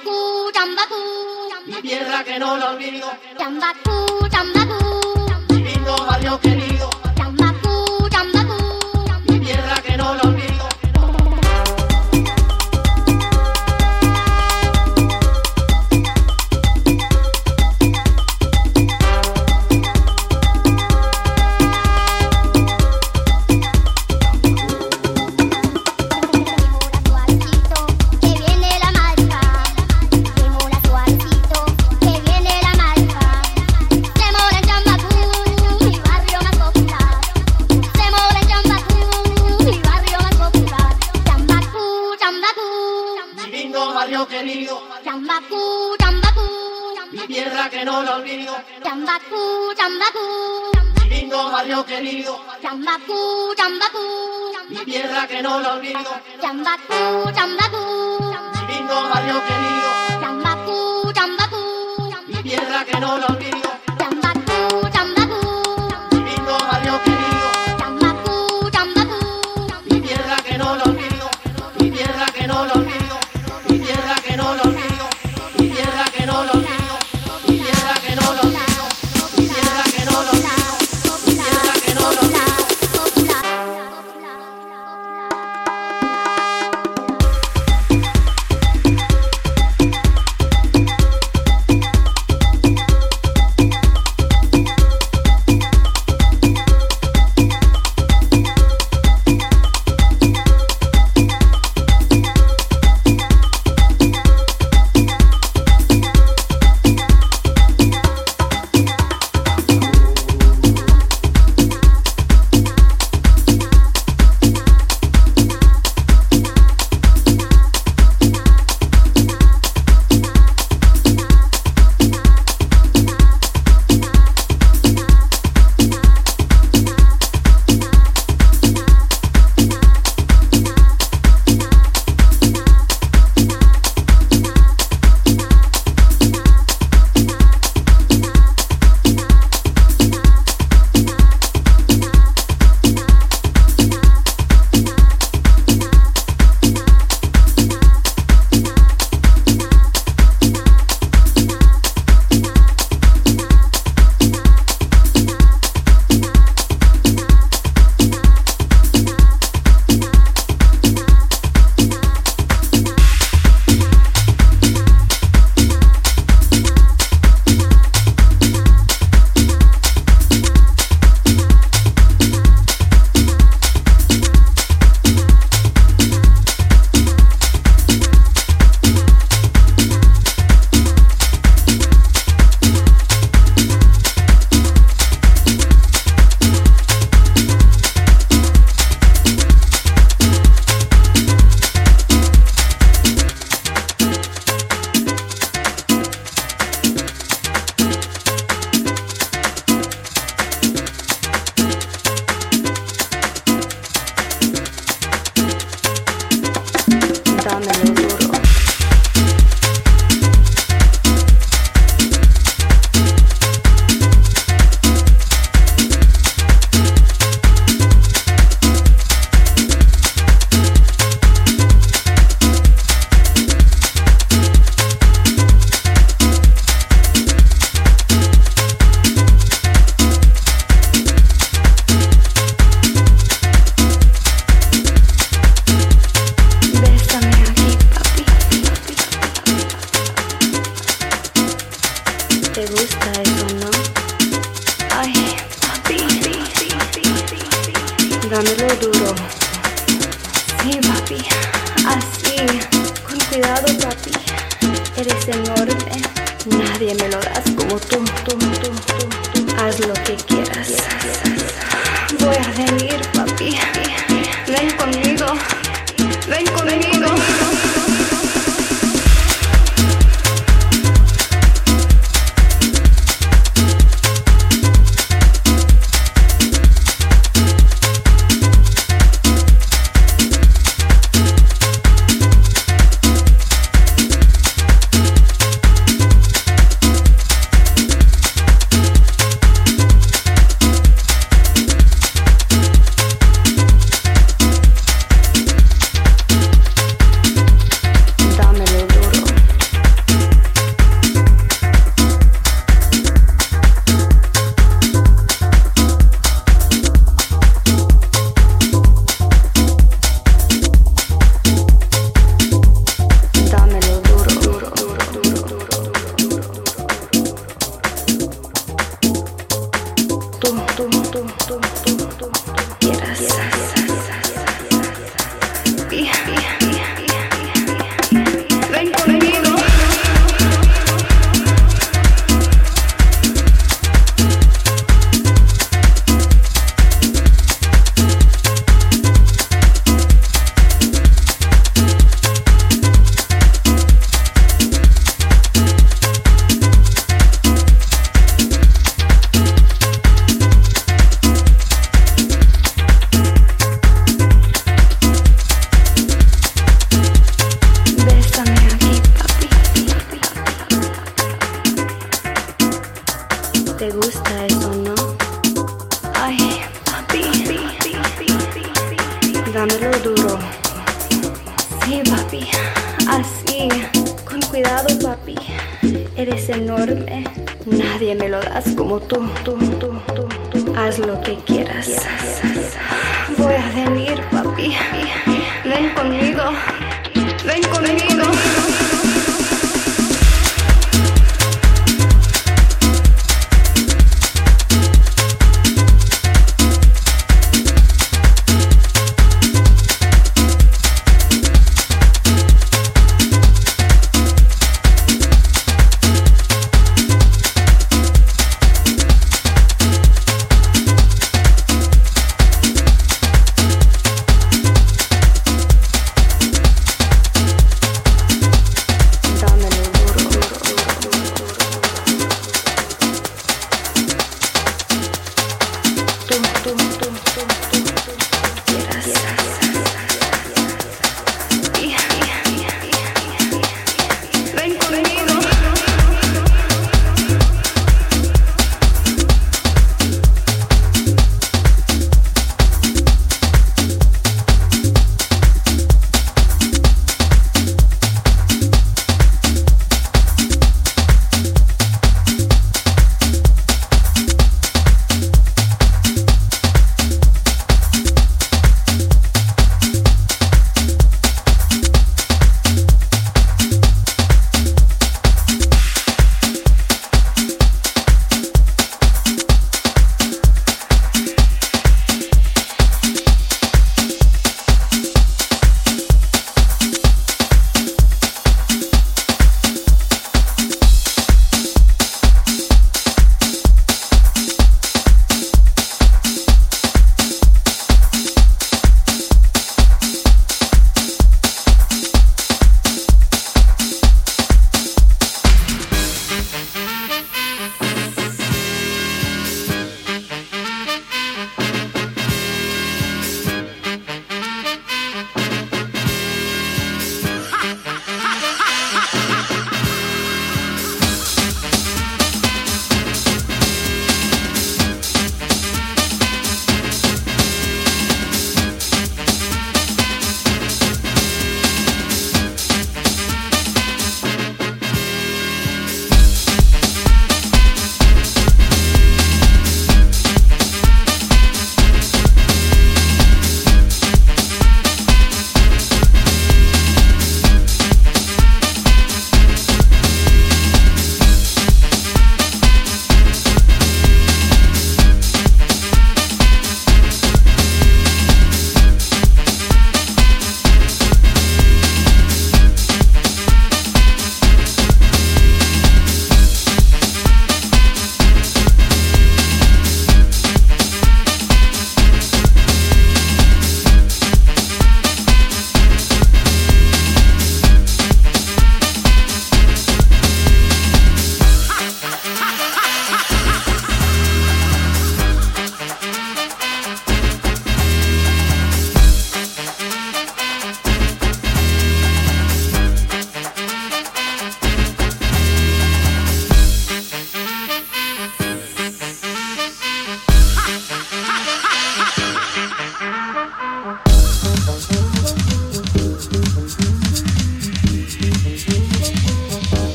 Chambacú, chambacú, mi tierra que no la olvido. Chambacú, chambacú, mi lindo barrio querido.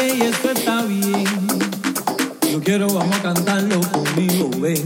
y esto está bien. Yo quiero, vamos a cantarlo conmigo, ven.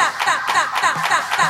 ta ta ta ta